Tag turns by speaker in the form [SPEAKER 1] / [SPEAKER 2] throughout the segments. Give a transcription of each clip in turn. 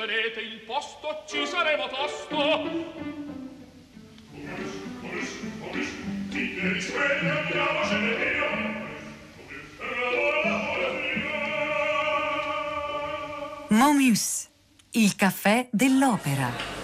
[SPEAKER 1] sostenete il posto, ci saremo tosto.
[SPEAKER 2] Momus, il caffè dell'opera.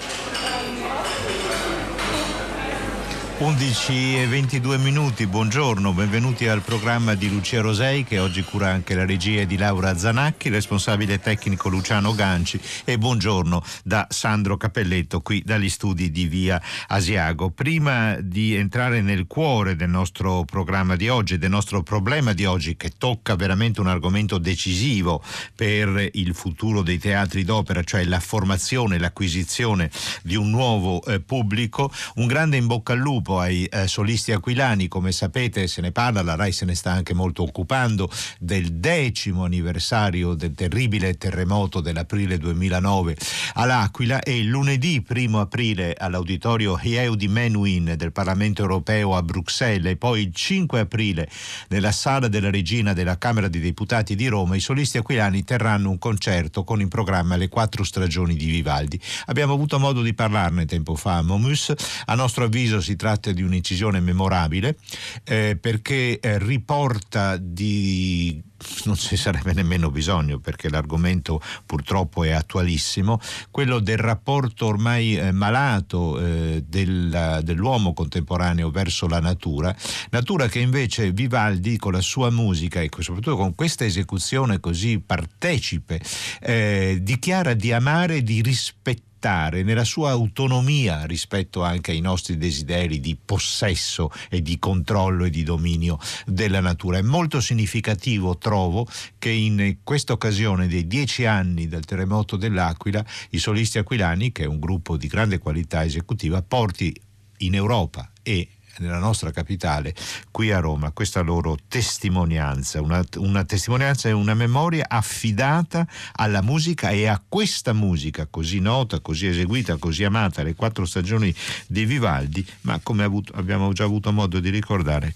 [SPEAKER 3] 11 e 22 minuti, buongiorno, benvenuti al programma di Lucia Rosei che oggi cura anche la regia di Laura Zanacchi, responsabile tecnico Luciano Ganci e buongiorno da Sandro Capelletto qui dagli studi di Via Asiago. Prima di entrare nel cuore del nostro programma di oggi, del nostro problema di oggi che tocca veramente un argomento decisivo per il futuro dei teatri d'opera, cioè la formazione, l'acquisizione di un nuovo eh, pubblico, un grande in bocca al lupo sviluppo ai eh, solisti aquilani, come sapete se ne parla, la RAI se ne sta anche molto occupando del decimo anniversario del terribile terremoto dell'aprile 2009 all'Aquila e il lunedì 1 aprile all'auditorio Hieu di Menuhin del Parlamento europeo a Bruxelles e poi il 5 aprile nella sala della regina della Camera dei Deputati di Roma i solisti aquilani terranno un concerto con in programma le quattro stagioni di Vivaldi. Abbiamo avuto modo di parlarne tempo fa a Momus, a nostro avviso si tratta tratta di un'incisione memorabile eh, perché eh, riporta di non ci sarebbe nemmeno bisogno perché l'argomento purtroppo è attualissimo, quello del rapporto ormai eh, malato eh, della, dell'uomo contemporaneo verso la natura, natura che invece Vivaldi con la sua musica e soprattutto con questa esecuzione così partecipe eh, dichiara di amare e di rispettare nella sua autonomia rispetto anche ai nostri desideri di possesso e di controllo e di dominio della natura. È molto significativo, trovo, che in questa occasione dei dieci anni del terremoto dell'Aquila, i solisti aquilani, che è un gruppo di grande qualità esecutiva, porti in Europa e nella nostra capitale, qui a Roma, questa loro testimonianza, una, una testimonianza e una memoria affidata alla musica e a questa musica così nota, così eseguita, così amata, le quattro stagioni di Vivaldi, ma come avuto, abbiamo già avuto modo di ricordare,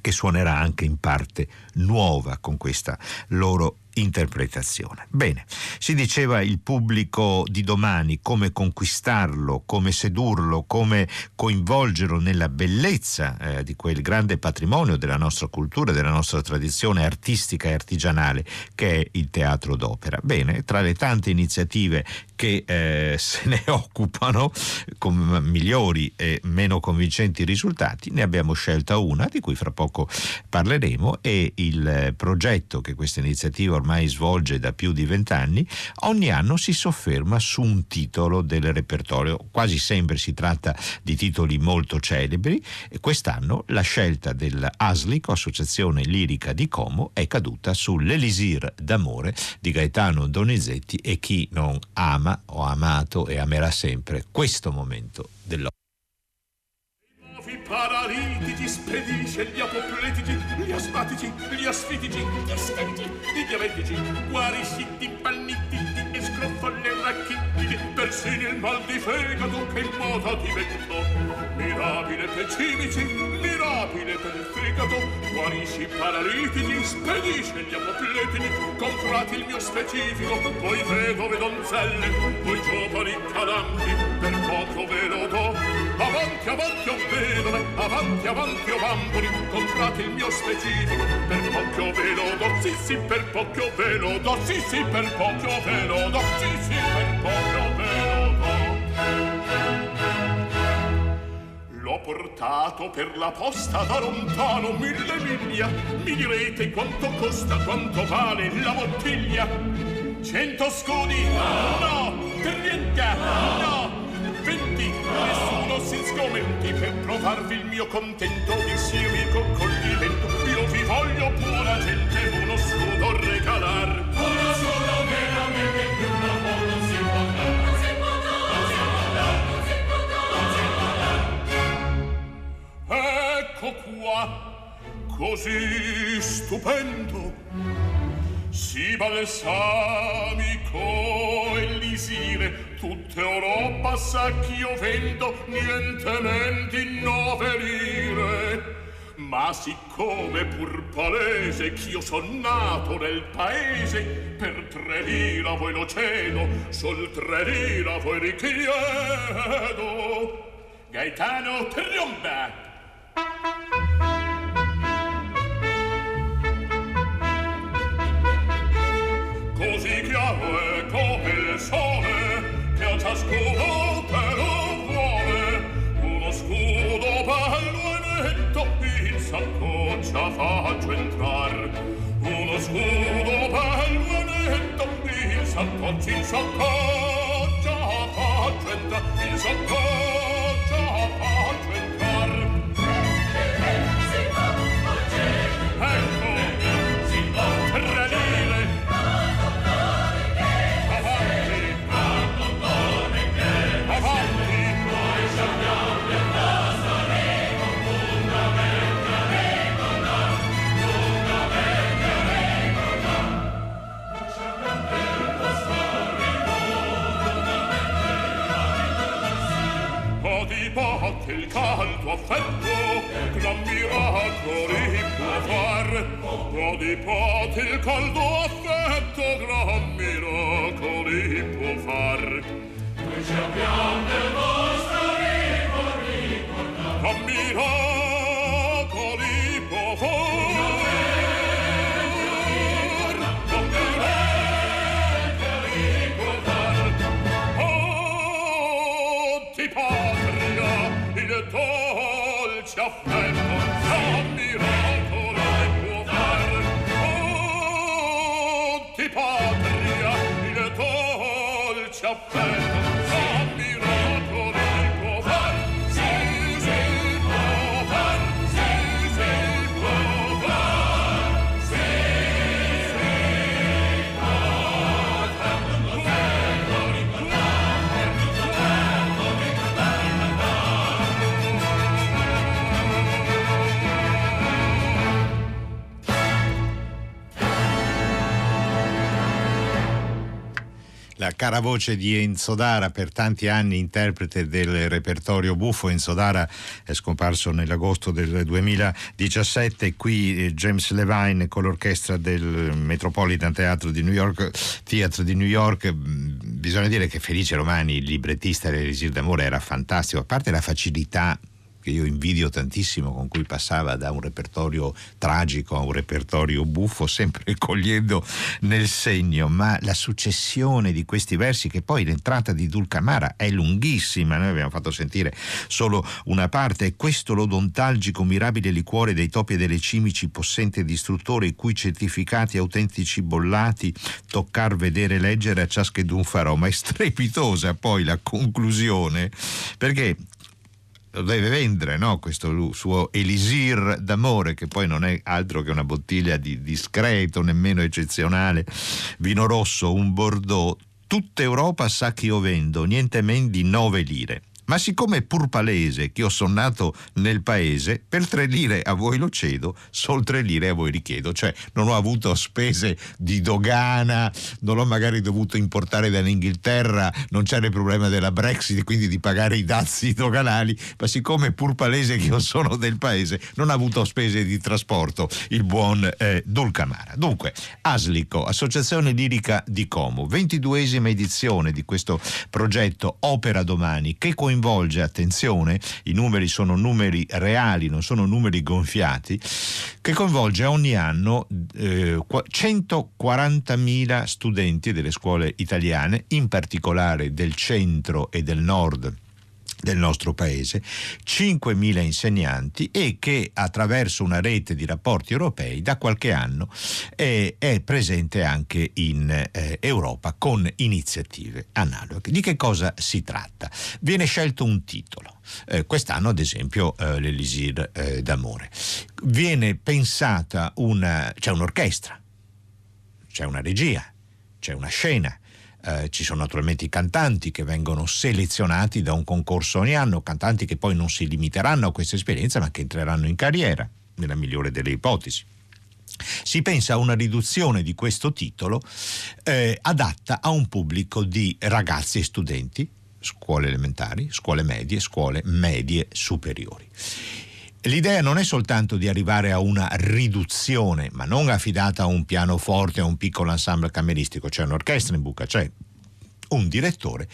[SPEAKER 3] che suonerà anche in parte nuova con questa loro interpretazione. Bene, si diceva il pubblico di domani, come conquistarlo, come sedurlo, come coinvolgerlo nella bellezza eh, di quel grande patrimonio della nostra cultura, della nostra tradizione artistica e artigianale che è il teatro d'opera. Bene, tra le tante iniziative che eh, se ne occupano con migliori e meno convincenti risultati, ne abbiamo scelta una di cui fra poco parleremo e il progetto che questa iniziativa ormai svolge da più di vent'anni, ogni anno si sofferma su un titolo del repertorio. Quasi sempre si tratta di titoli molto celebri e quest'anno la scelta dell'Aslico, Associazione Lirica di Como, è caduta sull'Elisir d'amore di Gaetano Donizetti e chi non ama o ha amato e amerà sempre questo momento dell'opera
[SPEAKER 1] paralitici spedisce gli apopletici, gli asmatici, gli asfitici, gli stenti, i diabetici, guarisci, di pannititi e scrofolle vedi persino il mal di fegato che in moda diventò mirabile per cimici mirabile per il fegato. Guarisci i paralitici spedisce gli apopletici comprate il mio specifico voi vedove donzelle voi giovani calanti per poco ve lo do. Avanti, avanti, o vedove, avanti, avanti, o bamboli, comprate il mio specifico, per poco ve lo do, sì, sì, per poco ve lo do, sì, sì, per poco ve lo do, sì, sì, per poco ve lo do. L'ho portato per la posta da lontano mille miglia, mi direte quanto costa, quanto vale la bottiglia? Cento scudi? No! Trenta? No! Venti? Nessuno si sgomenti per provarvi il mio contento di siri coccoglimento. Io vi voglio pura gente uno scudo regalar. Uno scudo veramente più una po' non si può dar. Non si può dar, non si può dar, non si può dar. Ecco qua, così stupendo si balsamico elisire tutta Europa sa ch'io vendo niente men di nove lire Ma siccome pur palese ch'io son nato nel paese, per tre lira voi lo cedo, sol tre lira voi richiedo. Gaetano tromba! Così chiaro è saccoccia faccio entrar. Uno scudo bello e netto il saccocci in saccoccia faccio entrar. Caldo affetto, gran miracoli può far. Adipate il caldo affetto, gran miracoli può far. Noi ci abbiamo del vostro ricordo, Gran
[SPEAKER 3] cara voce di Enzo Dara, per tanti anni interprete del repertorio buffo. Enzo Dara è scomparso nell'agosto del 2017. Qui eh, James Levine con l'orchestra del Metropolitan Theatre di New York. Theatre di New York. Mm, Bisogna dire che Felice Romani, il librettista dell'Elisir d'Amore, era fantastico, a parte la facilità che io invidio tantissimo con cui passava da un repertorio tragico a un repertorio buffo, sempre cogliendo nel segno, ma la successione di questi versi, che poi l'entrata di Dulcamara è lunghissima, noi abbiamo fatto sentire solo una parte, è questo l'odontalgico mirabile liquore dei topi e delle cimici, possente distruttore, i cui certificati autentici bollati toccar, vedere, leggere a ciaschedun farò, ma è strepitosa poi la conclusione, perché lo deve vendere, no? questo suo elisir d'amore, che poi non è altro che una bottiglia di discreto, nemmeno eccezionale, vino rosso, un Bordeaux. Tutta Europa sa che io vendo, niente meno di 9 lire. Ma siccome è pur palese che io sono nato nel paese, per tre lire a voi lo cedo, sol tre lire a voi richiedo. Cioè non ho avuto spese di dogana, non ho magari dovuto importare dall'Inghilterra, non c'era il problema della Brexit, quindi di pagare i dazi doganali, ma siccome è pur palese che io sono del paese, non ho avuto spese di trasporto il buon eh, Dulcamara. Dunque, Aslico, Associazione Lirica di Como, ventiduesima edizione di questo progetto Opera Domani, che coinvolge coinvolge, attenzione, i numeri sono numeri reali, non sono numeri gonfiati, che coinvolge ogni anno eh, 140.000 studenti delle scuole italiane, in particolare del centro e del nord del nostro paese, 5.000 insegnanti e che attraverso una rete di rapporti europei da qualche anno è, è presente anche in eh, Europa con iniziative analoghe. Di che cosa si tratta? Viene scelto un titolo. Eh, quest'anno ad esempio eh, l'Elisir eh, d'amore. Viene pensata una... c'è un'orchestra, c'è una regia, c'è una scena, eh, ci sono naturalmente i cantanti che vengono selezionati da un concorso ogni anno, cantanti che poi non si limiteranno a questa esperienza ma che entreranno in carriera, nella migliore delle ipotesi. Si pensa a una riduzione di questo titolo eh, adatta a un pubblico di ragazzi e studenti, scuole elementari, scuole medie, scuole medie superiori. L'idea non è soltanto di arrivare a una riduzione, ma non affidata a un pianoforte, a un piccolo ensemble cameristico, c'è un'orchestra in buca, c'è un direttore,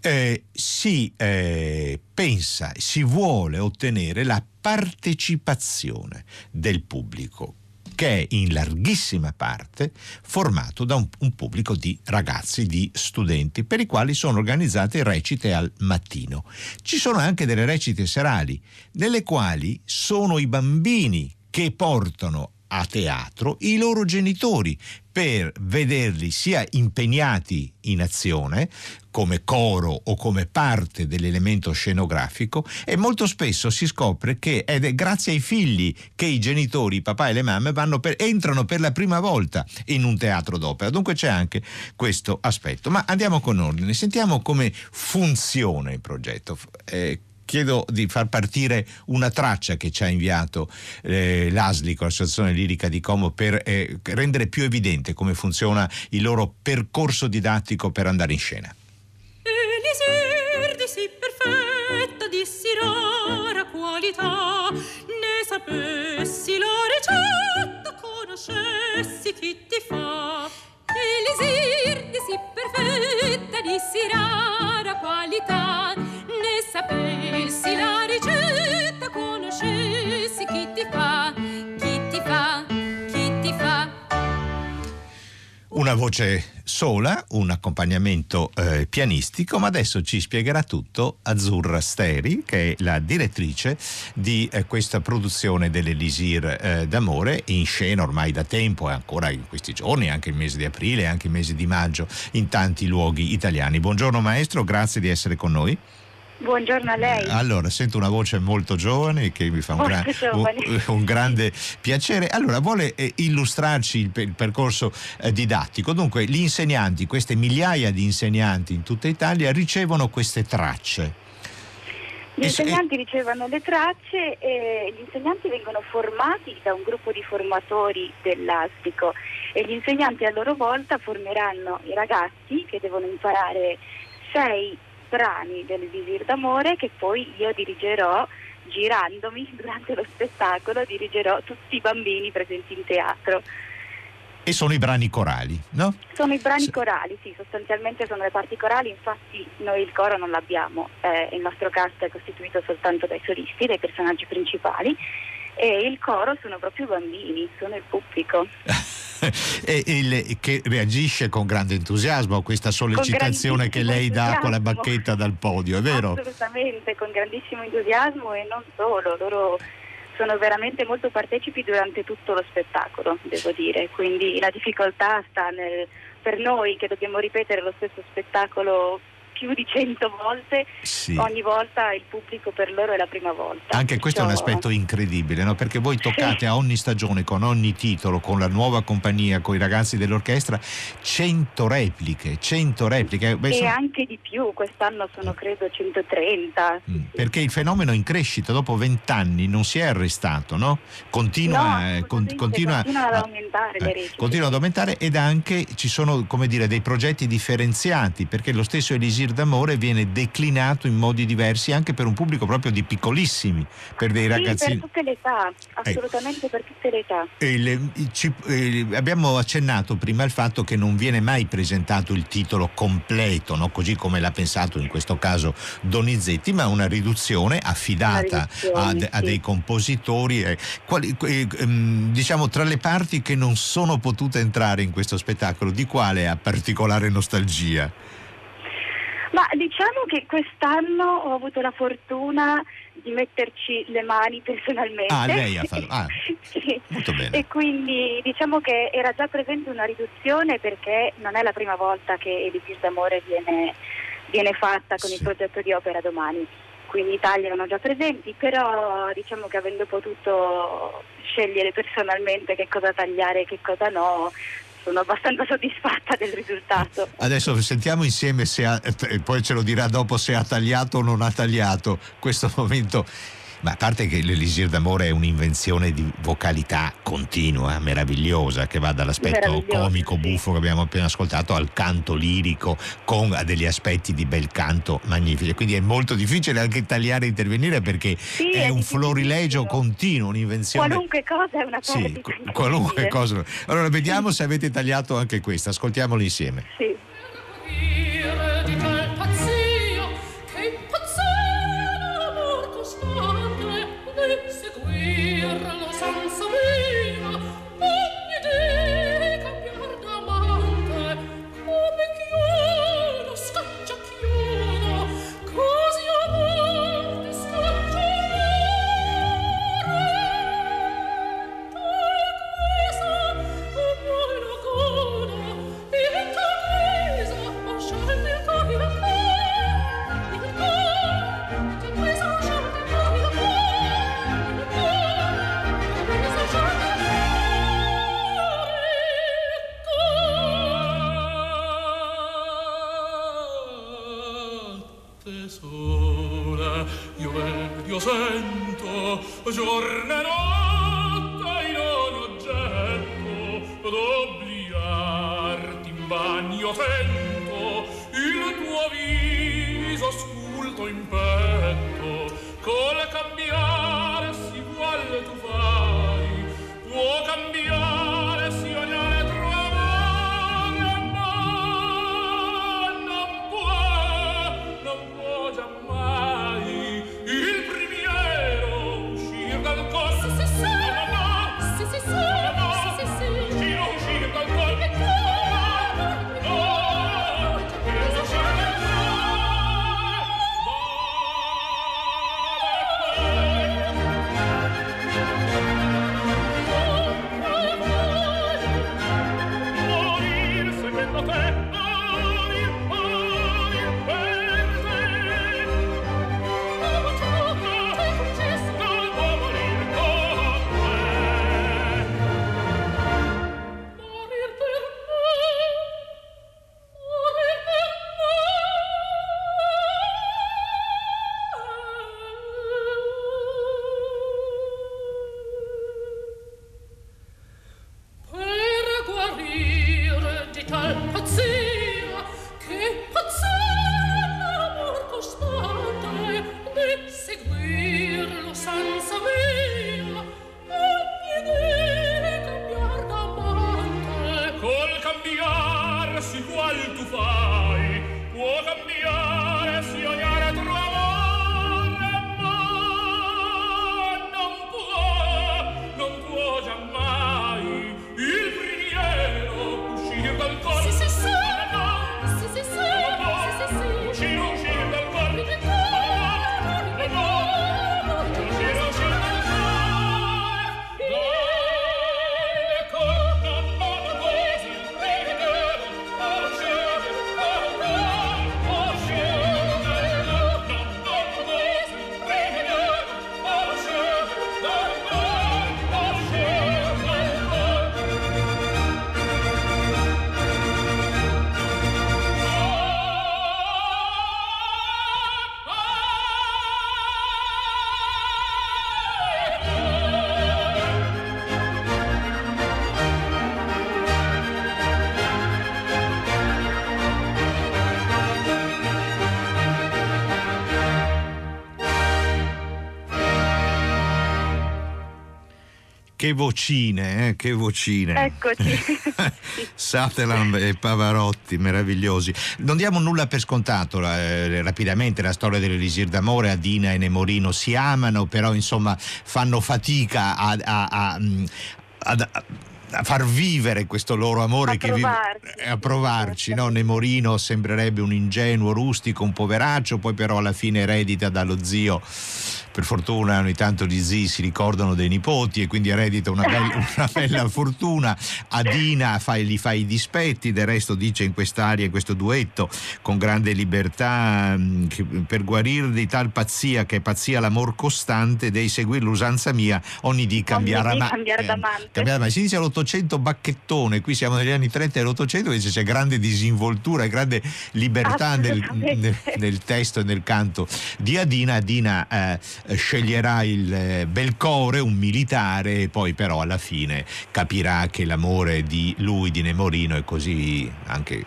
[SPEAKER 3] eh, si eh, pensa, si vuole ottenere la partecipazione del pubblico che è in larghissima parte formato da un, un, pubblico di ragazzi, di studenti, per i quali sono organizzate recite al mattino. Ci sono anche delle recite serali, nelle quali sono i bambini che portano a teatro i loro genitori per vederli sia impegnati in azione come coro o come parte dell'elemento scenografico e molto spesso si scopre che è grazie ai figli che i genitori, i papà e le mamme per, entrano per la prima volta in un teatro d'opera. Dunque c'è anche questo aspetto. Ma andiamo con ordine, sentiamo come funziona il progetto. Eh, chiedo di far partire una traccia che ci ha inviato eh, l'ASLI, l'Associazione Lirica di Como, per eh, rendere più evidente come funziona il loro percorso didattico per andare in scena.
[SPEAKER 4] Elisir di sì perfetta, di sì rara qualità, ne sapessi la ricetta, conoscessi chi ti fa. Elisir di sì perfetta, di sì rara qualità, sapessi la ricetta, conoscessi chi ti fa, chi ti fa, chi ti fa.
[SPEAKER 3] Una voce sola, un accompagnamento eh, pianistico, ma adesso ci spiegherà tutto Azzurra Steri, che è la direttrice di eh, questa produzione dell'Elisir eh, d'amore, in scena ormai da tempo e ancora in questi giorni, anche il mese di aprile, anche il mese di maggio, in tanti luoghi italiani. Buongiorno maestro, grazie di essere con noi.
[SPEAKER 5] Buongiorno a lei.
[SPEAKER 3] Allora, sento una voce molto giovane che mi fa un, gran, un, grande piacere. Allora, vuole eh, illustrarci il, il percorso eh, didattico. Dunque, gli insegnanti, queste migliaia di insegnanti in tutta Italia, ricevono queste tracce.
[SPEAKER 5] Gli insegnanti ricevono le tracce e gli insegnanti vengono formati da un gruppo di formatori dell'Astico e gli insegnanti a loro volta formeranno i ragazzi che devono imparare sei brani del Visir d'amore che poi io dirigerò girandomi durante lo spettacolo, dirigerò tutti i bambini presenti in teatro.
[SPEAKER 3] E sono i brani corali, no?
[SPEAKER 5] Sono i brani corali, sì, sostanzialmente sono le parti corali, infatti noi il coro non l'abbiamo, eh, il nostro cast è costituito soltanto dai solisti, dai personaggi principali e il coro sono proprio bambini, sono il pubblico.
[SPEAKER 3] il, che reagisce con grande entusiasmo a questa sollecitazione che lei dà con la bacchetta dal podio, è vero?
[SPEAKER 5] Assolutamente, con grandissimo entusiasmo e non solo, loro sono veramente molto partecipi durante tutto lo spettacolo, devo dire, quindi la difficoltà sta nel, per noi che dobbiamo ripetere lo stesso spettacolo più di cento volte, sì. ogni volta il pubblico per loro è la prima volta.
[SPEAKER 3] Anche questo è un aspetto incredibile, no? perché voi toccate sì. a ogni stagione, con ogni titolo, con la nuova compagnia, con i ragazzi dell'orchestra, cento repliche, cento repliche.
[SPEAKER 5] Beh, e sono... anche di più, quest'anno sono credo 130.
[SPEAKER 3] Mm, perché il fenomeno è in crescita, dopo vent'anni non si è arrestato, no? Continua,
[SPEAKER 5] no,
[SPEAKER 3] eh,
[SPEAKER 5] con, continua, continua ad aumentare eh.
[SPEAKER 3] Continua ad aumentare ed anche ci sono come dire, dei progetti differenziati, perché lo stesso Elisir d'amore viene declinato in modi diversi anche per un pubblico proprio di piccolissimi, per dei
[SPEAKER 5] sì,
[SPEAKER 3] ragazzini.
[SPEAKER 5] per tutte le età, assolutamente eh. per tutte le età.
[SPEAKER 3] Il, ci, eh, abbiamo accennato prima al fatto che non viene mai presentato il titolo completo, no? così come l'ha pensato in questo caso Donizetti, ma una riduzione affidata riduzione, a, sì. a, dei compositori. Eh, quali, ehm, diciamo tra le parti che non sono potute entrare in questo spettacolo, di quale ha particolare nostalgia?
[SPEAKER 5] Ma diciamo che quest'anno ho avuto la fortuna di metterci le mani personalmente.
[SPEAKER 3] Ah, lei ha fatto. Ah, sì. Molto bene.
[SPEAKER 5] E quindi diciamo che era già presente una riduzione perché non è la prima volta che Elisir d'amore viene, viene fatta con sì. il progetto di opera domani. Qui in Italia erano già presenti, però diciamo che avendo potuto scegliere personalmente che cosa tagliare e che cosa no, sono abbastanza soddisfatta del risultato.
[SPEAKER 3] Adesso sentiamo insieme se ha, poi ce lo dirà dopo se ha tagliato o non ha tagliato questo momento Ma a parte che l'Elisir d'amore è un'invenzione di vocalità continua, meravigliosa, che va dall'aspetto comico, buffo che abbiamo appena ascoltato al canto lirico con degli aspetti di bel canto magnifici. Quindi è molto difficile anche tagliare e intervenire perché
[SPEAKER 6] Sì,
[SPEAKER 3] è,
[SPEAKER 6] è
[SPEAKER 3] un florilegio continuo, un'invenzione.
[SPEAKER 6] Qualunque cosa è una
[SPEAKER 3] Sì,
[SPEAKER 6] perdita.
[SPEAKER 3] qu- qualunque cosa. Allora vediamo se avete tagliato anche questa, ascoltiamolo insieme.
[SPEAKER 6] Sì.
[SPEAKER 1] Uscir dal corpo.
[SPEAKER 7] Sì, sì, sì.
[SPEAKER 3] Che vocine, eh? che vocine.
[SPEAKER 6] Eccoci.
[SPEAKER 3] Sutherland e Pavarotti, meravigliosi. Non diamo nulla per scontato, eh, rapidamente la storia dell'Elisir d'amore, Adina e Nemorino si amano, però insomma fanno fatica a, a- a- mm, ad- a far vivere questo loro amore
[SPEAKER 6] A
[SPEAKER 3] che vive-
[SPEAKER 6] provarci.
[SPEAKER 3] eh, a provarci, no? Nemorino sembrerebbe un ingenuo, rustico, un poveraccio, poi però alla fine eredita dallo zio per fortuna ogni tanto gli zii si ricordano dei nipoti e quindi eredita una bella, una bella fortuna. Adina fa, gli fa i dispetti, del resto dice in quest'aria, in questo duetto, con grande libertà, che per guarir di tal pazzia, che è pazzia l'amor costante, devi seguire l'usanza mia, ogni di cambiare
[SPEAKER 6] Ogni dì
[SPEAKER 3] ama-
[SPEAKER 6] cambiare
[SPEAKER 3] eh, cambiare d'amante. Si inizia all'Ottocento bacchettone, qui siamo negli anni 30 e l'Ottocento, invece c'è grande disinvoltura e grande libertà nel, nel- nel testo e nel canto di Adina. Adina eh, sceglierà il eh, Belcore, un militare, e poi però alla fine capirà che l'amore di lui, di Nemorino, è così anche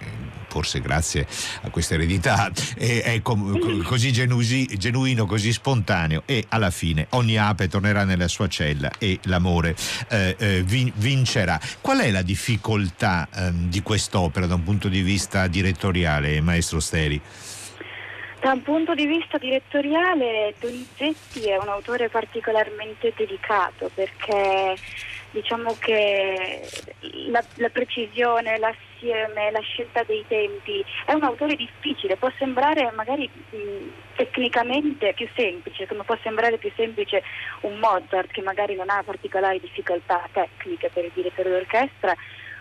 [SPEAKER 3] forse grazie a questa eredità, è, è com- così genusi, genuino, così spontaneo e alla fine ogni ape tornerà nella sua cella e l'amore eh, eh, vin- vincerà. Qual è la difficoltà eh, di quest'opera da un punto di vista direttoriale, maestro Steri?
[SPEAKER 5] Da un punto di vista direttoriale Donizetti è un autore particolarmente delicato perché diciamo che la, la precisione, l'assieme, la scelta dei tempi è un autore difficile, può sembrare magari mh, tecnicamente più semplice, come può sembrare più semplice un Mozart che magari non ha particolari difficoltà tecniche per il direttore d'orchestra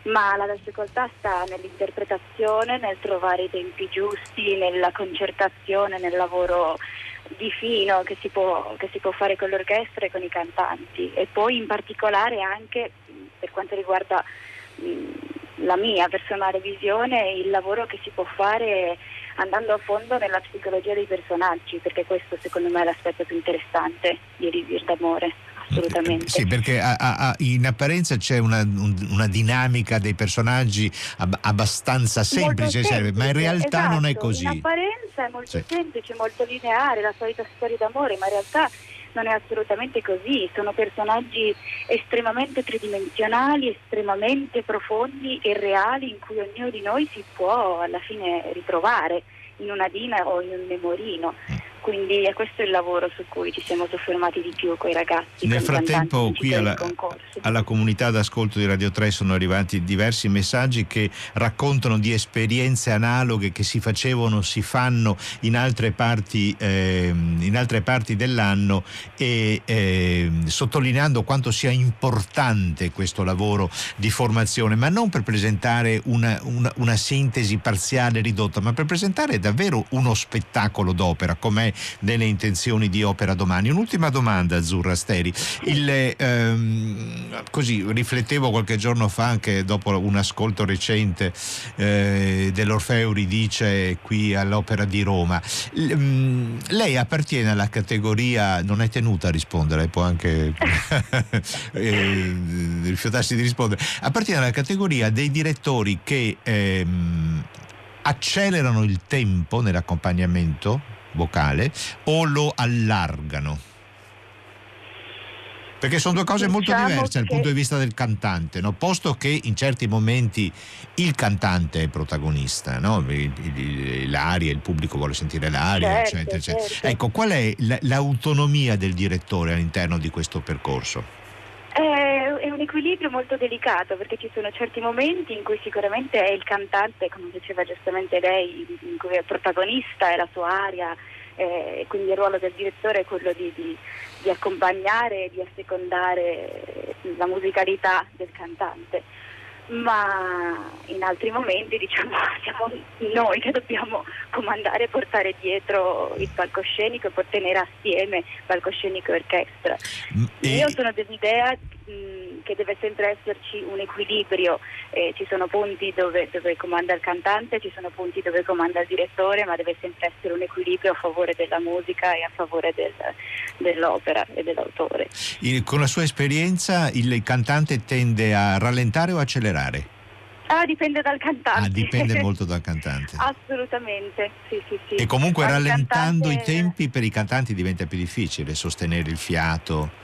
[SPEAKER 5] ma la difficoltà sta nell'interpretazione, nel trovare i tempi giusti, nella concertazione, nel lavoro di fino che si, può, che si può fare con l'orchestra e con i cantanti. E poi in particolare anche per quanto riguarda la mia personale visione il lavoro che si può fare andando a fondo nella psicologia dei personaggi perché questo secondo me è l'aspetto più interessante di Elisir d'amore assolutamente.
[SPEAKER 3] Sì, perché a, a, in apparenza c'è una, un, una, dinamica dei personaggi ab- abbastanza semplice,
[SPEAKER 5] semplice,
[SPEAKER 3] ma in realtà
[SPEAKER 5] esatto.
[SPEAKER 3] non è così.
[SPEAKER 5] In apparenza è molto
[SPEAKER 3] sì.
[SPEAKER 5] semplice, molto lineare, la solita storia d'amore, ma in realtà non è assolutamente così, sono personaggi estremamente tridimensionali, estremamente profondi e reali in cui ognuno di noi si può alla fine ritrovare in una Dina o in un Nemorino. Quindi è questo il lavoro su cui ci siamo soffermati di più con i ragazzi.
[SPEAKER 3] Nel frattempo qui alla, alla, comunità d'ascolto di Radio 3 sono arrivati diversi messaggi che raccontano di esperienze analoghe che si facevano, si fanno in altre parti, eh, in altre parti dell'anno e eh, sottolineando quanto sia importante questo lavoro di formazione, ma non per presentare una, una, una sintesi parziale ridotta, ma per presentare davvero uno spettacolo d'opera, com'è delle intenzioni di Opera Domani. Un'ultima domanda, Azzurra Steri. Il, ehm, così riflettevo qualche giorno fa, anche dopo un ascolto recente eh, dell'Orfeo Ridice qui all'Opera di Roma. L- mh, lei appartiene alla categoria, non è tenuta a rispondere, può anche eh, rifiutarsi di rispondere, appartiene alla categoria dei direttori che ehm, accelerano il tempo nell'accompagnamento vocale o lo allargano? Perché sono due cose molto
[SPEAKER 5] diciamo
[SPEAKER 3] diverse dal
[SPEAKER 5] che...
[SPEAKER 3] punto di vista del cantante, no? posto che in certi momenti il cantante è protagonista, no? l'aria, il pubblico vuole sentire l'aria,
[SPEAKER 5] certo,
[SPEAKER 3] eccetera, eccetera.
[SPEAKER 5] Certo.
[SPEAKER 3] Ecco, qual è l'autonomia del direttore all'interno di questo percorso?
[SPEAKER 5] È un equilibrio molto delicato perché ci sono certi momenti in cui sicuramente è il cantante, come diceva giustamente lei, in cui è protagonista, è la sua aria, eh, quindi il ruolo del direttore è quello di, di, di accompagnare e di assecondare la musicalità del cantante ma in altri momenti diciamo siamo noi che dobbiamo comandare e portare dietro il palcoscenico e poi tenere assieme palcoscenico e orchestra. Mm, e... Io sono dell'idea mh, che deve sempre esserci un equilibrio, eh, ci sono punti dove, dove, comanda il cantante, ci sono punti dove comanda il direttore, ma deve sempre essere un equilibrio a favore della musica e a favore del, dell'opera e dell'autore.
[SPEAKER 3] Il, con la sua esperienza il cantante tende a rallentare o accelerare? accelerare?
[SPEAKER 5] Ah, dipende dal cantante.
[SPEAKER 3] Ah, dipende molto dal cantante.
[SPEAKER 5] Assolutamente, sì, sì, sì.
[SPEAKER 3] E comunque
[SPEAKER 5] Ma
[SPEAKER 3] rallentando
[SPEAKER 5] cantante...
[SPEAKER 3] i tempi per i cantanti diventa più difficile sostenere il fiato.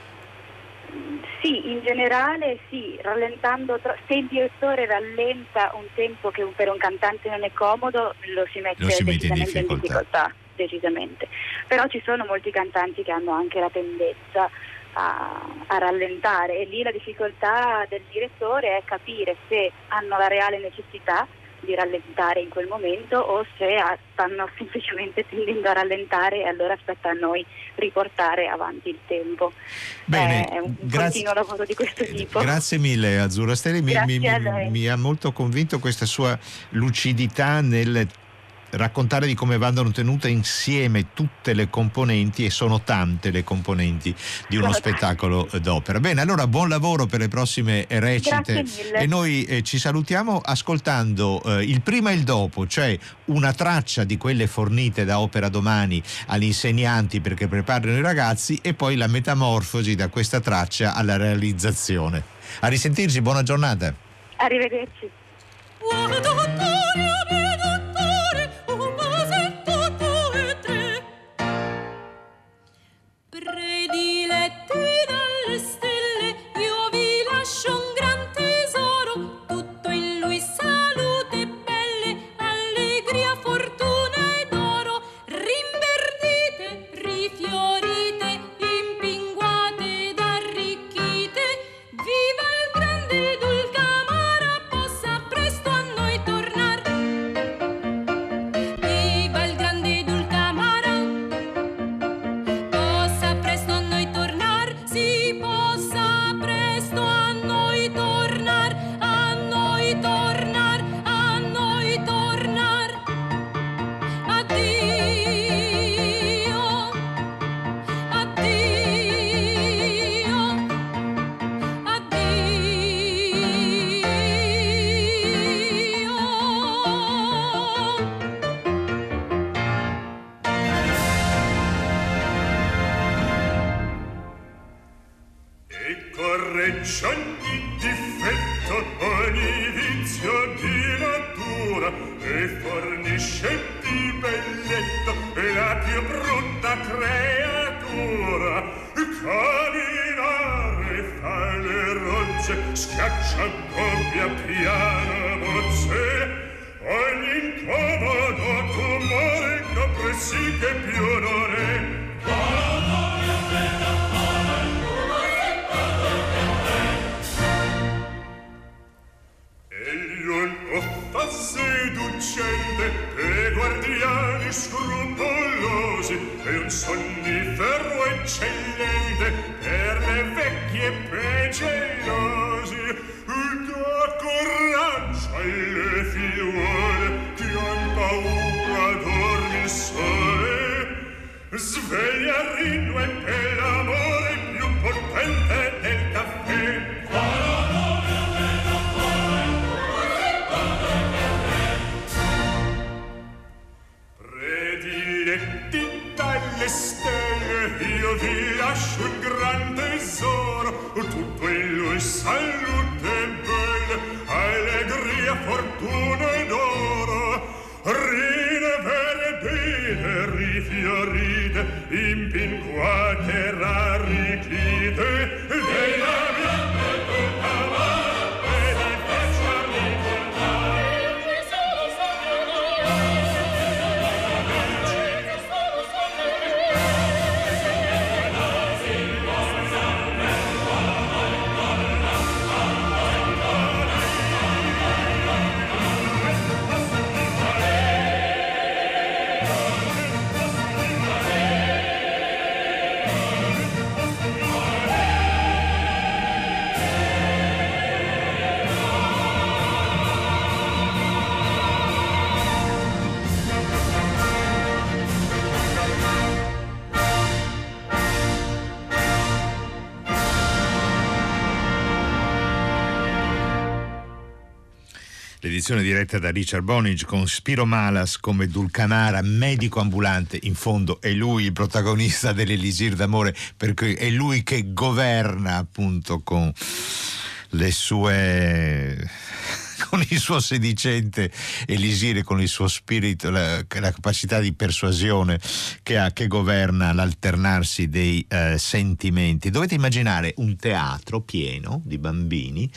[SPEAKER 5] Sì, in generale sì, rallentando, se il direttore rallenta un tempo che per un cantante non è comodo, lo si mette,
[SPEAKER 3] lo si mette in,
[SPEAKER 5] difficoltà.
[SPEAKER 3] in difficoltà,
[SPEAKER 5] decisamente. Però ci sono molti cantanti che hanno anche la tendenza a, a, rallentare e lì la difficoltà del direttore è capire se hanno la reale necessità di rallentare in quel momento o se stanno semplicemente tendendo a rallentare e allora aspetta a noi riportare avanti il tempo.
[SPEAKER 3] Bene,
[SPEAKER 5] è un
[SPEAKER 3] grazie,
[SPEAKER 5] continuo lavoro di questo tipo.
[SPEAKER 3] Grazie mille Azzurra Steli, mi, mi, mi, mi ha molto convinto questa sua lucidità nel raccontare di come vanno tenute insieme tutte le componenti e sono tante le componenti di uno spettacolo d'opera. Bene, allora buon lavoro per le prossime recite e noi eh, ci salutiamo ascoltando eh, il prima e il dopo, cioè una traccia di quelle fornite da Opera Domani agli insegnanti perché preparino i ragazzi e poi la metamorfosi da questa traccia alla realizzazione. A risentirci, buona giornata.
[SPEAKER 1] Arrivederci. freccia, ogni difetto, ogni vizio di natura e fornisce di belletto la più brutta creatura. Camminare fa le rocce, schiaccia doppia piana bozze, ogni incomodo tumore, capre sì che più non è. guardiani scrupolosi e un sonnifero eccellente per le vecchie precelosi da coraggio alle figliuole che han paura dormi sole. Svegliarino e per l'amore più potente fortune d'oro rine rifiorite impinquate rarichite
[SPEAKER 3] L'edizione diretta da Richard Bonage con Spiro Malas come Dulcanara, medico ambulante. In fondo è lui il protagonista dell'Elisir d'amore, perché è lui che governa appunto con le sue con il suo sedicente elisire, con il suo spirito, la, la capacità di persuasione che ha, che governa l'alternarsi dei eh, sentimenti. Dovete immaginare un teatro pieno di bambini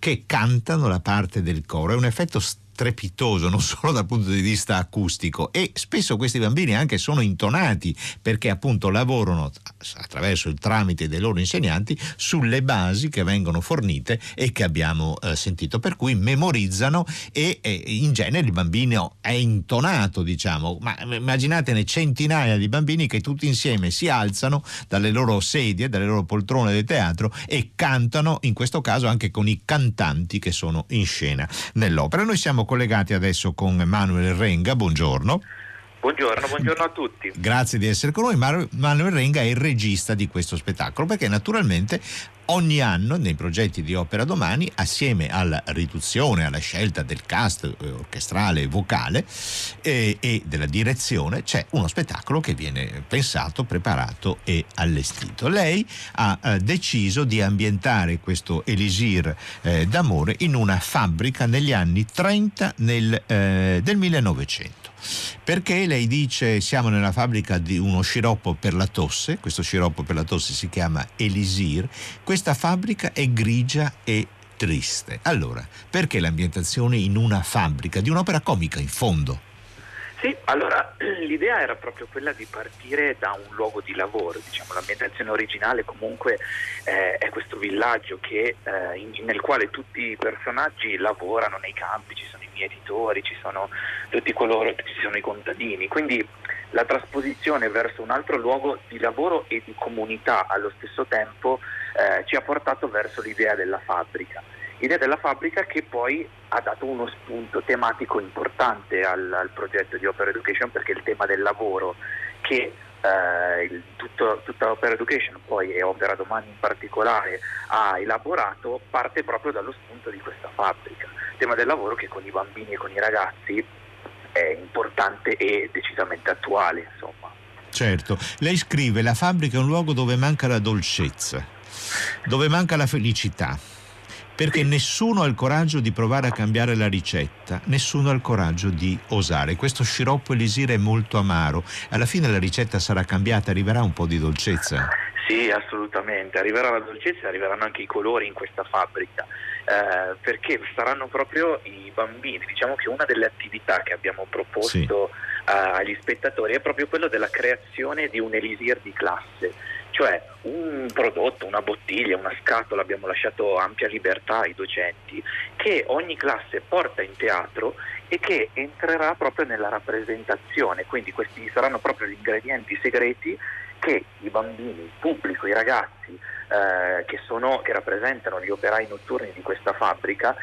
[SPEAKER 3] che cantano la parte del coro. È un effetto strepitoso, non solo dal punto di vista acustico. E spesso questi bambini anche sono intonati perché appunto lavorano attraverso il tramite dei loro insegnanti sulle basi che vengono fornite e che abbiamo eh, sentito, per cui memorizzano e, e, in genere il bambino è intonato, diciamo, ma immaginatene centinaia di bambini che tutti insieme si alzano dalle loro sedie, dalle loro poltrone del teatro e cantano, in questo caso anche con i cantanti che sono in scena nell'opera. Noi siamo collegati adesso con Manuel Renga, buongiorno.
[SPEAKER 8] Buongiorno, buongiorno, a tutti.
[SPEAKER 3] Grazie di essere con noi. Manuel Renga è il regista di questo spettacolo perché naturalmente ogni anno nei progetti di Opera Domani, assieme alla riduzione, alla scelta del cast eh, orchestrale vocale e, e della direzione, c'è uno spettacolo che viene pensato, preparato e allestito. Lei ha eh, deciso di ambientare questo elisir eh, d'amore in una fabbrica negli anni 30 nel, eh, del 1900. Perché lei dice siamo nella fabbrica di uno sciroppo per la tosse, questo sciroppo per la tosse si chiama Elisir, questa fabbrica è grigia e triste. Allora, perché l'ambientazione in una fabbrica di un'opera comica in fondo?
[SPEAKER 8] Sì, allora l'idea era proprio quella di partire da un luogo di lavoro, diciamo, l'ambientazione originale comunque eh, è questo villaggio che, eh, in, nel quale tutti i personaggi lavorano nei campi, ci sono i mietitori, ci sono tutti coloro, ci sono i contadini, quindi la trasposizione verso un altro luogo di lavoro e di comunità allo stesso tempo eh, ci ha portato verso l'idea della fabbrica idea della fabbrica che poi ha dato uno spunto tematico importante al, al progetto di Opera Education perché il tema del lavoro che eh, il, tutto, tutta Opera Education poi e Opera Domani in particolare ha elaborato parte proprio dallo spunto di questa fabbrica. Il tema del lavoro che con i bambini e con i ragazzi è importante e decisamente attuale. Insomma.
[SPEAKER 3] Certo, lei scrive la fabbrica è un luogo dove manca la dolcezza, dove manca la felicità perché nessuno ha il coraggio di provare a cambiare la ricetta, nessuno ha il coraggio di osare. Questo sciroppo elisire è molto amaro, alla fine la ricetta sarà cambiata, arriverà un po' di dolcezza.
[SPEAKER 8] Sì, assolutamente, arriverà la dolcezza e arriveranno anche i colori in questa fabbrica, eh, perché saranno proprio i bambini. Diciamo che una delle attività che abbiamo proposto sì. uh, agli spettatori è proprio quello della creazione di un elisir di classe cioè un prodotto, una bottiglia, una scatola, abbiamo lasciato ampia libertà ai docenti, che ogni classe porta in teatro e che entrerà proprio nella rappresentazione, quindi questi saranno proprio gli ingredienti segreti che i bambini, il pubblico, i ragazzi eh, che, sono, che rappresentano gli operai notturni di questa fabbrica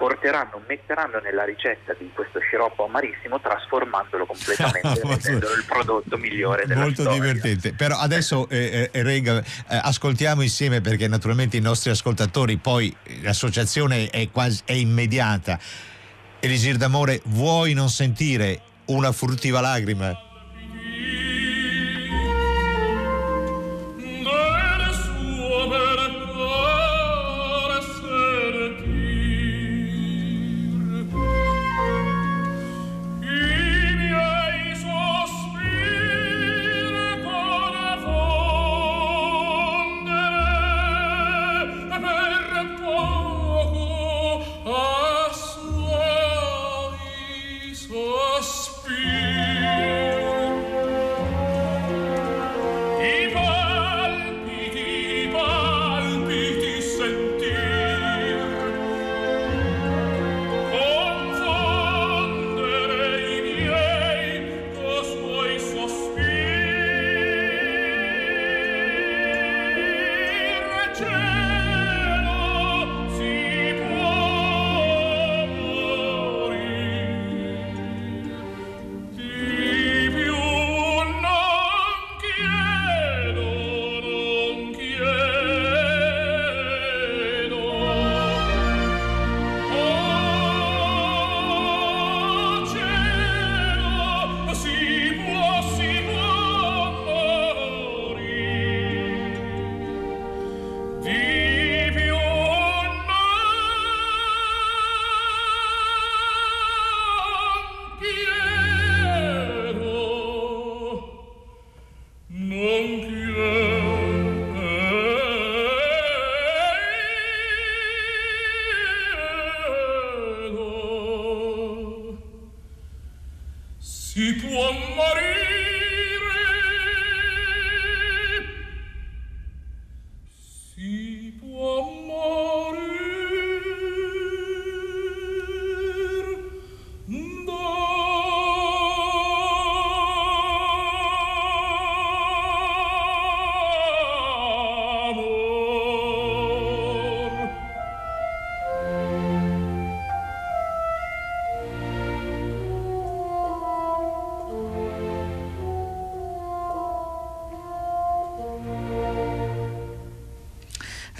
[SPEAKER 8] porteranno, metteranno nella ricetta di questo sciroppo amarissimo trasformandolo completamente rendendolo il prodotto migliore della
[SPEAKER 3] Molto
[SPEAKER 8] storia.
[SPEAKER 3] divertente. Però adesso eh, eh, Rega, eh, ascoltiamo insieme perché naturalmente i nostri ascoltatori poi l'associazione è quasi è immediata. Elisir d'amore, vuoi non sentire una furtiva lacrima?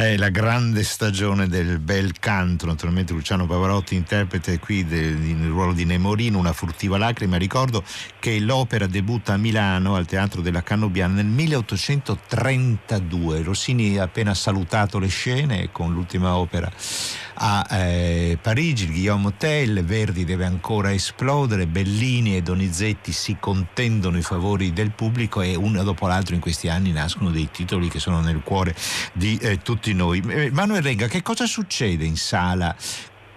[SPEAKER 3] È la grande stagione del bel canto, naturalmente Luciano Pavarotti interprete qui nel ruolo di Nemorino, una furtiva lacrima. Ricordo che l'opera debutta a Milano al Teatro della Cannobiana nel 1832. Rossini ha appena salutato le scene con l'ultima opera a eh, Parigi, il Guillaume Hotel, Verdi deve ancora esplodere, Bellini e Donizetti si contendono i favori del pubblico e uno dopo l'altro in questi anni nascono dei titoli che sono nel cuore di eh, tutti noi. Eh, Manuel Regga, che cosa succede in sala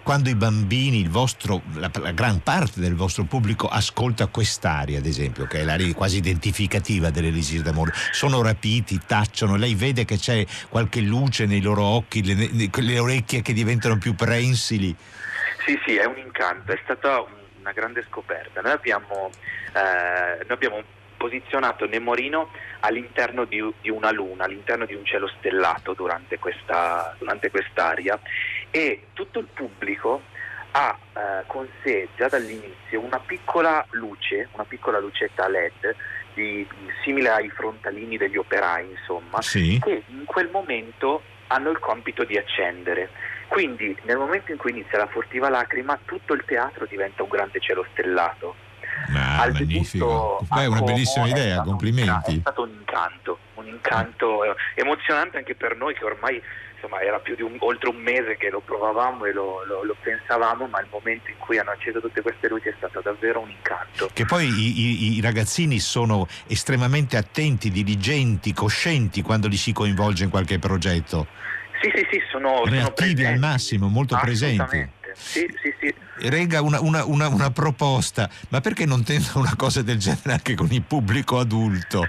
[SPEAKER 3] quando i bambini, vostro, la, la, gran parte del vostro pubblico ascolta quest'aria, ad esempio, che è l'aria quasi identificativa dell'Elisir d'amore, sono rapiti, tacciono, lei vede che c'è qualche luce nei loro occhi, le, le orecchie che diventano più prensili.
[SPEAKER 8] Sì, sì, è un incanto, è stata una grande scoperta. Noi abbiamo, eh, noi abbiamo posizionato Nemorino all'interno di, di, una luna, all'interno di un cielo stellato durante, questa, durante quest'aria e tutto il pubblico ha eh, con sé già dall'inizio una piccola luce, una piccola lucetta LED di, simile ai frontalini degli operai, insomma,
[SPEAKER 3] sì.
[SPEAKER 8] che in quel momento hanno il compito di accendere. Quindi nel momento in cui inizia la furtiva lacrima tutto il teatro diventa un grande cielo stellato.
[SPEAKER 3] Ah, magnifico. Beh, è una bellissima idea, è complimenti.
[SPEAKER 8] è stato un incanto, un incanto eh, emozionante anche per noi che ormai insomma, era più di un, oltre un mese che lo provavamo e lo, lo, lo, pensavamo, ma il momento in cui hanno acceso tutte queste luci è stato davvero un incanto.
[SPEAKER 3] Che poi i, i, i ragazzini sono estremamente attenti, diligenti, coscienti quando li si coinvolge in qualche progetto.
[SPEAKER 8] Sì, sì, sì, sono
[SPEAKER 3] reattivi
[SPEAKER 8] sono
[SPEAKER 3] al massimo, molto presenti.
[SPEAKER 8] Sì, sì, sì.
[SPEAKER 3] Rega una, una, una, una, proposta, ma perché non tenta una cosa del genere anche con il pubblico adulto?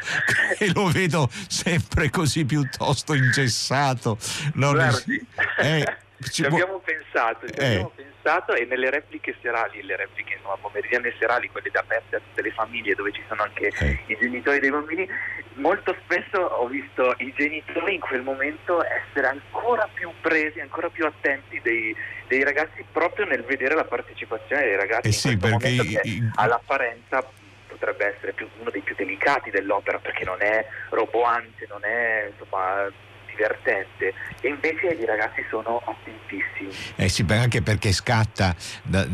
[SPEAKER 3] Che lo vedo sempre così piuttosto ingessato.
[SPEAKER 8] Non Guardi, eh, ci abbiamo pensato, ci eh. abbiamo pensato e nelle repliche serali, le repliche no, pomeridiane serali, quelle da aperte a tutte le famiglie dove ci sono anche eh. i genitori dei bambini, molto spesso ho visto i genitori in quel momento essere ancora più presi, ancora più attenti dei, dei ragazzi proprio nel vedere la partecipazione dei ragazzi
[SPEAKER 3] eh sì,
[SPEAKER 8] perché
[SPEAKER 3] i,
[SPEAKER 8] all'apparenza potrebbe essere più, uno dei più delicati dell'opera perché non è roboante, non è insomma divertente e invece i ragazzi sono attentissimi.
[SPEAKER 3] Eh sì, anche perché scatta da,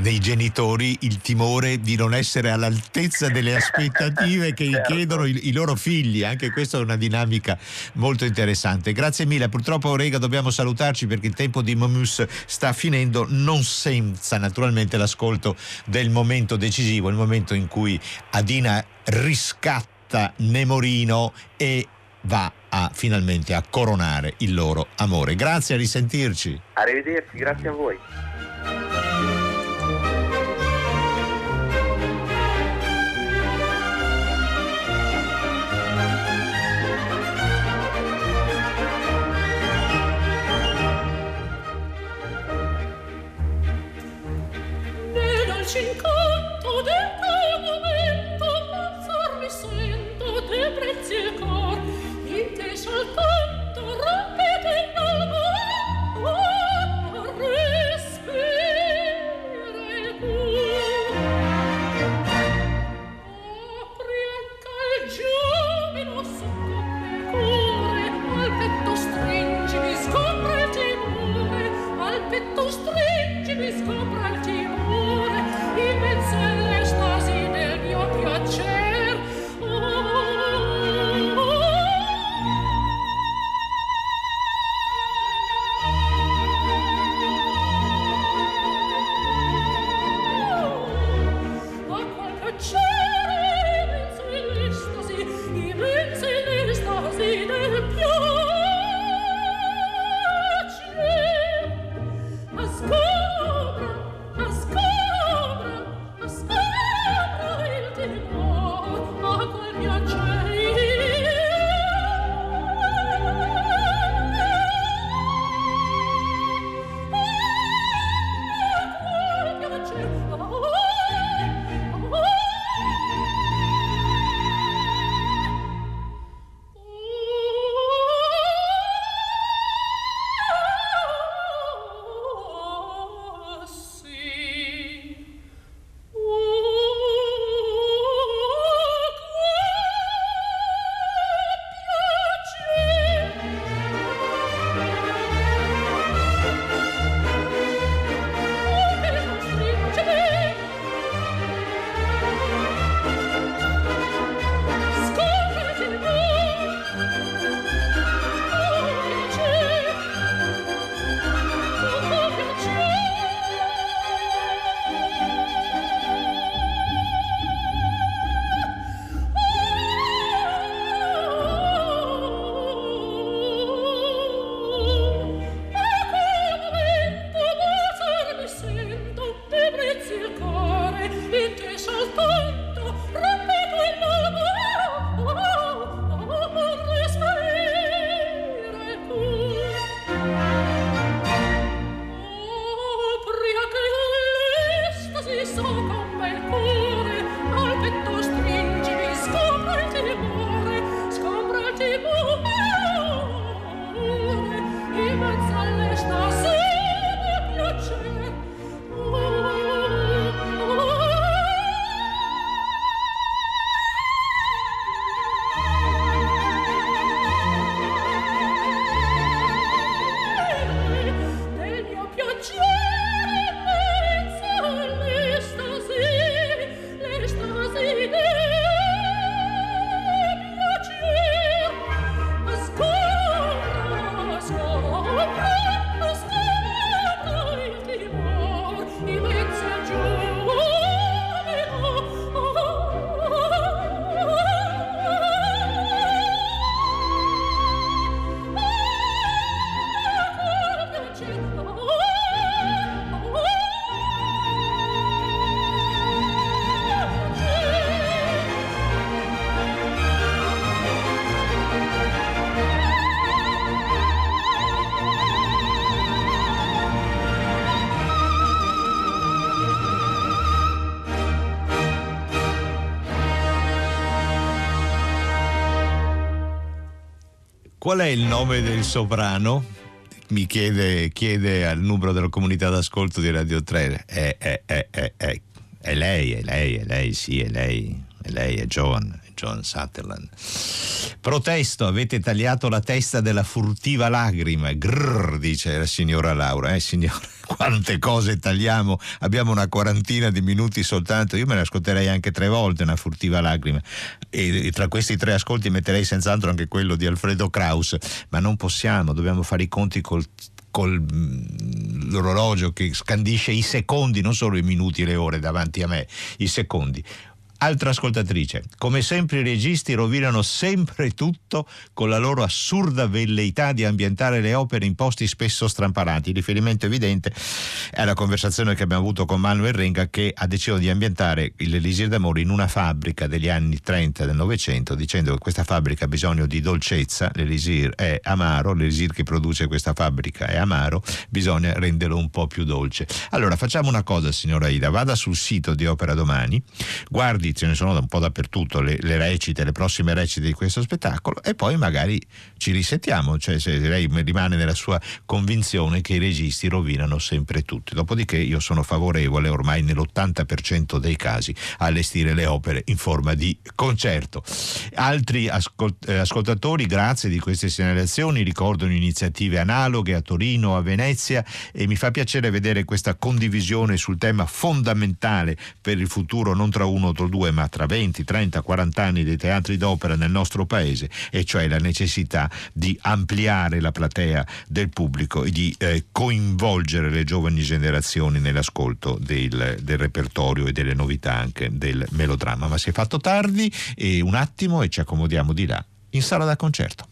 [SPEAKER 3] nei genitori il timore di non essere all'altezza delle aspettative che certo. chiedono i, i, loro figli. Anche questa è una dinamica molto interessante. Grazie mille. Purtroppo, Rega, dobbiamo salutarci perché il tempo di Momus sta finendo, non senza naturalmente l'ascolto del momento decisivo, il momento in cui Adina riscatta Nemorino e va a, finalmente a coronare il loro amore. Grazie, a risentirci.
[SPEAKER 8] Arrivederci, grazie a voi.
[SPEAKER 4] incanto in
[SPEAKER 3] Qual è il nome del soprano? Mi chiede, chiede al numero della comunità d'ascolto di Radio 3. È, è, è, è, lei, è lei, è lei, sì, è lei. È lei, è Joan, John Sutherland. Protesto, avete tagliato la testa della furtiva lacrima. Grrr, dice la signora Laura. Eh signora, quante cose tagliamo. Abbiamo una quarantina di minuti soltanto. Io me ne ascolterei anche tre volte una furtiva lacrima. E, e tra questi tre ascolti metterei senz'altro anche quello di Alfredo Kraus. Ma non possiamo, dobbiamo fare i conti col con l'orologio che scandisce i secondi, non solo i minuti e le ore davanti a me, i secondi. Altra ascoltatrice, come sempre i registi rovinano sempre tutto con la loro assurda velleità di ambientare le opere in posti spesso stramparati. Riferimento evidente è la conversazione che abbiamo avuto con Manuel Renga che ha deciso di ambientare l'Elisir d'Amore in una fabbrica degli anni 30 del Novecento dicendo che questa fabbrica ha bisogno di dolcezza, l'Elisir è amaro, l'Elisir che produce questa fabbrica è amaro, bisogna renderlo un po' più dolce. Allora facciamo una cosa signora Ida, vada sul sito di Opera Domani, guardi ce ne sono un po' dappertutto le, le, recite, le prossime recite di questo spettacolo e poi magari ci risettiamo, cioè se lei rimane nella sua convinzione che i registi rovinano sempre tutto. Dopodiché io sono favorevole ormai nell'80% dei casi a allestire le opere in forma di concerto. Altri eh, ascoltatori, grazie di queste segnalazioni, ricordano iniziative analoghe a Torino, a Venezia e mi fa piacere vedere questa condivisione sul tema fondamentale per il futuro non tra uno o tra due due, ma tra 20, 30, 40 anni dei teatri d'opera nel nostro paese, e cioè la necessità di ampliare la platea del pubblico e di eh, coinvolgere le giovani generazioni nell'ascolto del, del repertorio e delle novità anche del melodramma. Ma si è fatto tardi e un attimo e ci accomodiamo di là in sala da concerto.